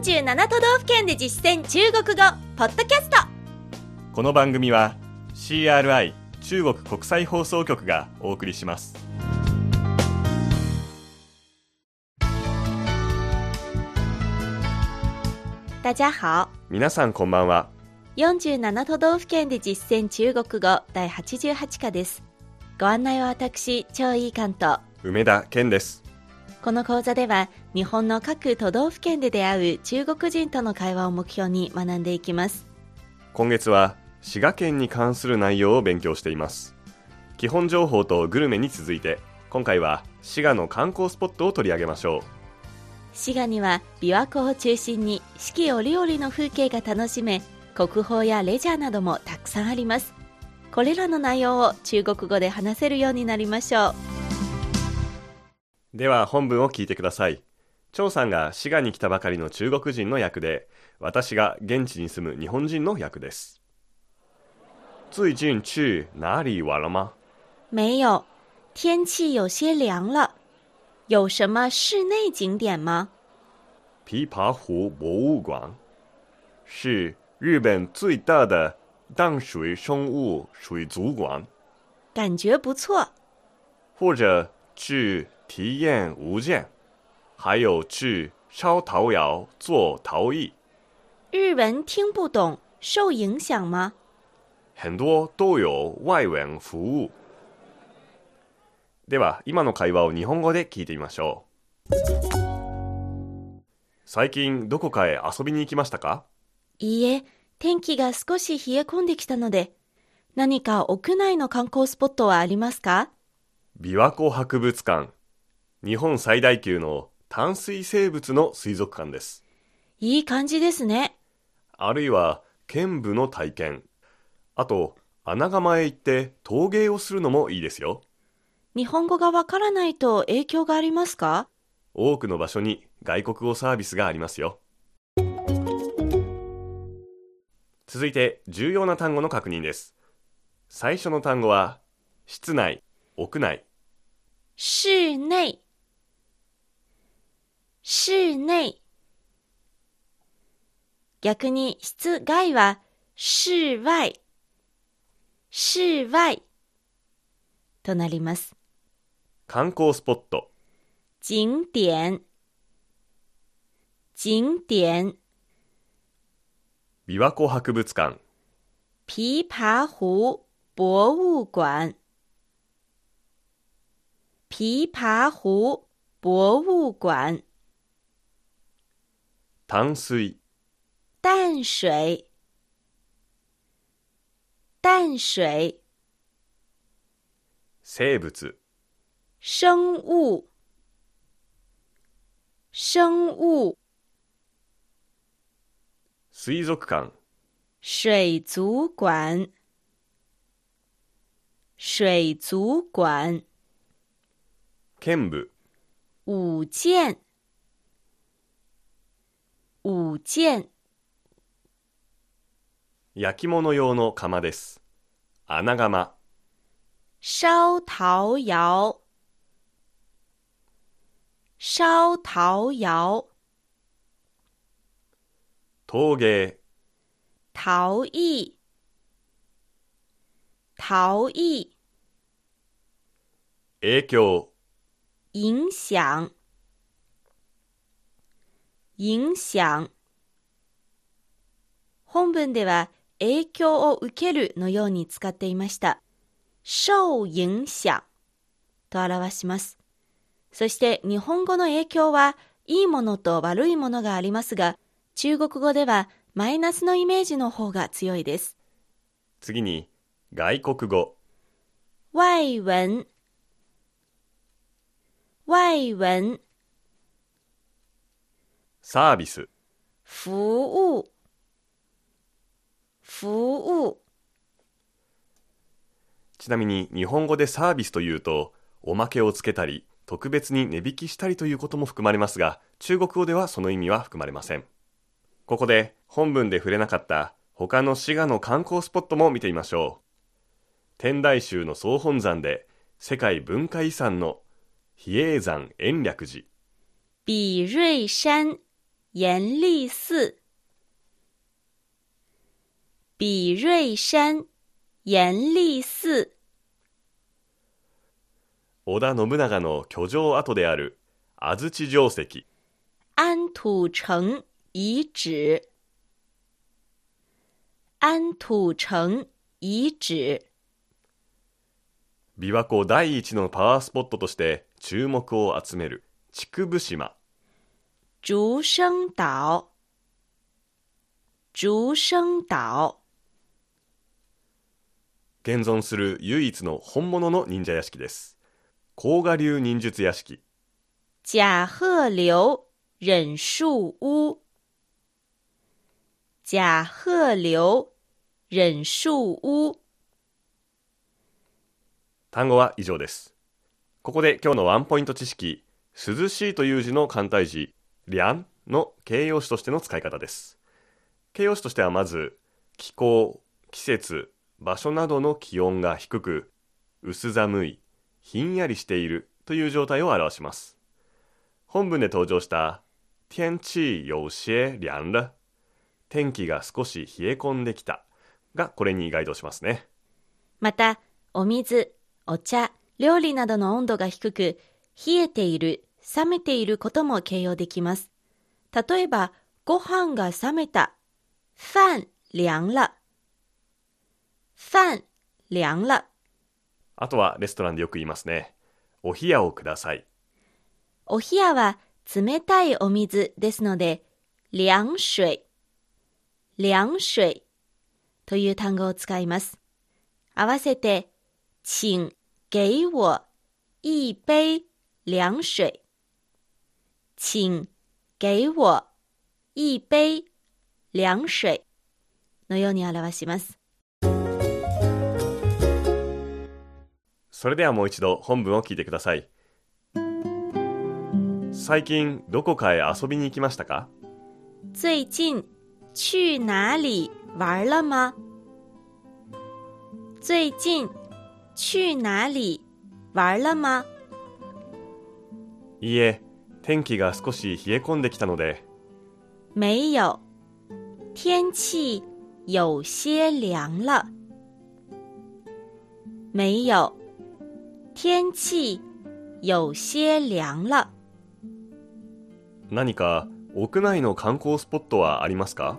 47都道府県で実践中国語ポッドキャスト。この番組は CRI 中国国際放送局がお送りします。大家好。皆さんこんばんは。47都道府県で実践中国語第88課です。ご案内は私超いい関東梅田健ですこの講座では日本の各都道府県で出会う中国人との会話を目標に学んでいきます。今月は滋賀県に関する内容を勉強しています。基本情報とグルメに続いて今回は滋賀の観光スポットを取り上げましょう。滋賀には琵琶湖を中心に四季折々の風景が楽しめ国宝やレジャーなどもたくさんあります。これらの内容を中国語で話せるようになりましょうでは本文を聞いてください。張さんが滋賀に来たばかりの中国人の役で私が現地に住む日本人の役です。最近去哪里玩了吗没有。天气有些凉了。有什么室内景点吗？琵琶湖博物馆。是日本最大的淡水生物水族馆，感觉不错。或者去体验吴建，还有去烧陶窑做陶艺，日文听不懂受影响吗？很多都有外文服務。では、今の会話を日本語で聞いてみましょう。最近どこかへ遊びに行きましたか？いいえ天気が少し冷え込んできたので何か屋内の観光スポットはありますか？琵琶湖博物館。日本最大級の淡水生物の水族館です。いい感じですねあるいは剣舞の体験。あと、穴窯へ行って陶芸をするのもいいですよ。日本語がわからないと影響がありますか？多くの場所に外国語サービスがありますよ。続いて重要な単語の確認です。最初の単語は、室内、屋内。室内室内。逆に室外は室外。室外。となります。観光スポット、景点。景点。琵琶湖博物館、琵琶湖博物館。琵琶湖博物館淡水、淡水。淡水。生物、生物。生物。水族館、水族館。水族館。剣舞、舞剑舞剑焼き物用の窯です。穴窯、烧陶窑。烧陶窑。陶芸、陶艺。陶艺。影響、影響影響本文では影響を受けるのように使っていました。受影響と表します。そして日本語の影響はいいものと悪いものがありますが、中国語ではマイナスのイメージの方が強いです。次に外国語、外文外文サービス、服務服務ちなみに日本語でサービスというと、おまけをつけたり、特別に値引きしたりということも含まれますが、中国語ではその意味は含まれません。ここで本文で触れなかった他の滋賀の観光スポットも見てみましょう。天台宗の総本山で世界文化遺産の比叡山延暦寺。比瑞山严立寺。比瑞山严立寺。織田信長の居城跡である安土城跡。安土城遗址。安土城遺址。琵琶湖第一のパワースポットとして注目を集める竹生島。竹生島。竹生島。現存する唯一の本物の忍者屋敷です。甲賀流忍術屋敷。甲贺流忍術屋。甲贺流忍術屋。単語は以上です。ここで今日のワンポイント知識、涼しいという字の簡体字、りゃんの形容詞としての使い方です。形容詞としてはまず、気候、季節、場所などの気温が低く、薄寒い、ひんやりしているという状態を表します。本文で登場した、天气有些凉了。天気が少し冷え込んできたがこれに該当しますね。また、お水、お茶、料理などの温度が低く、冷えている、冷めていることも形容できます。例えば、ご飯が冷めた。飯涼了。飯涼了。あとはレストランでよく言いますね。お冷やをください。お冷やは冷たいお水ですので、涼水、涼水という単語を使います。合わせて、請给我一杯涼水。請给我一杯涼水のように表します。それではもう一度本文を聞いてください。最近どこかへ遊びに行きましたか？最近去哪里玩了吗？最近去哪里玩了吗？いいえ、天気が少し冷え込んできたので、没有，天气有些凉了。没有，天气有些凉了。何か屋内の観光スポットはありますか？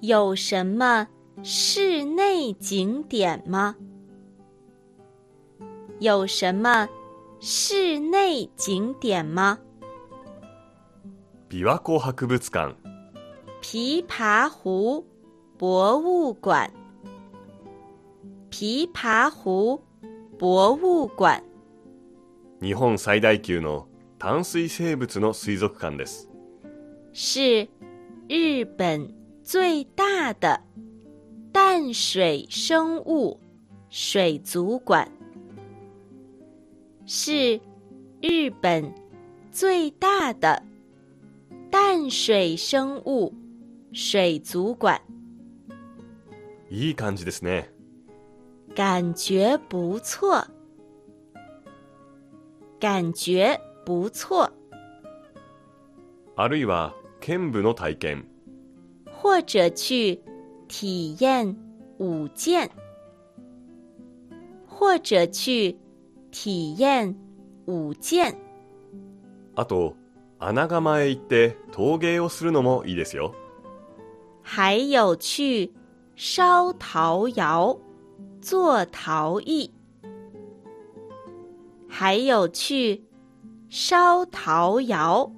有什么室内景点吗？有什么室内景点吗？琵琶湖博物館、琵琶湖博物馆。琵琶湖博物馆日本最大級の淡水生物の水族館です。是日本最大的淡水生物水族馆，是日本最大的淡水生物水族馆。いい感じですね。感觉不错，感觉不错，あるいは剣舞の体験、或者去体验舞剑，或者去体验舞剑，あと穴窯へ行って陶芸をするのもいいですよ。还有去烧陶窑做陶艺，还有去烧陶窑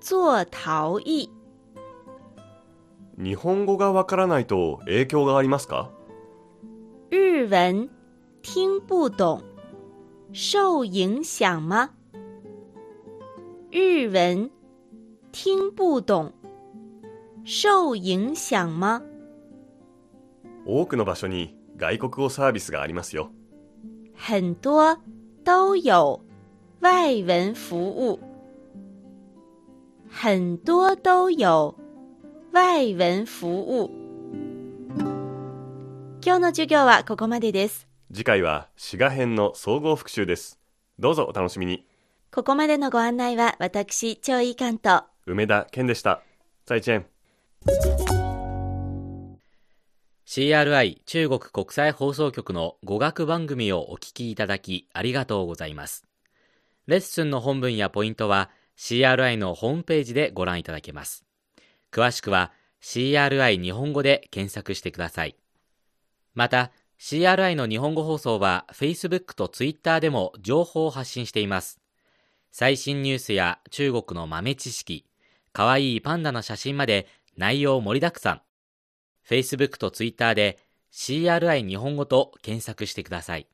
做陶艺。日本語がわからないと影響がありますか？日文听不懂，受影响吗？日文听不懂，受影响吗？多くの場所に外国語サービスがありますよ。很多都有外文服务，很多都有外文服務。今日の授業はここまでです。次回は滋賀編の総合復習です。どうぞお楽しみに。ここまでのご案内は私、張井関と。梅田健でした。再见。CRI 中国国際放送局の語学番組をお聞きいただきありがとうございます。レッスンの本文やポイントは CRI のホームページでご覧いただけます。詳しくは CRI 日本語で検索してください。また、CRI の日本語放送は Facebook と Twitter でも情報を発信しています。最新ニュースや中国の豆知識、かわいいパンダの写真まで内容盛りだくさん。Facebook と Twitter で CRI 日本語と検索してください。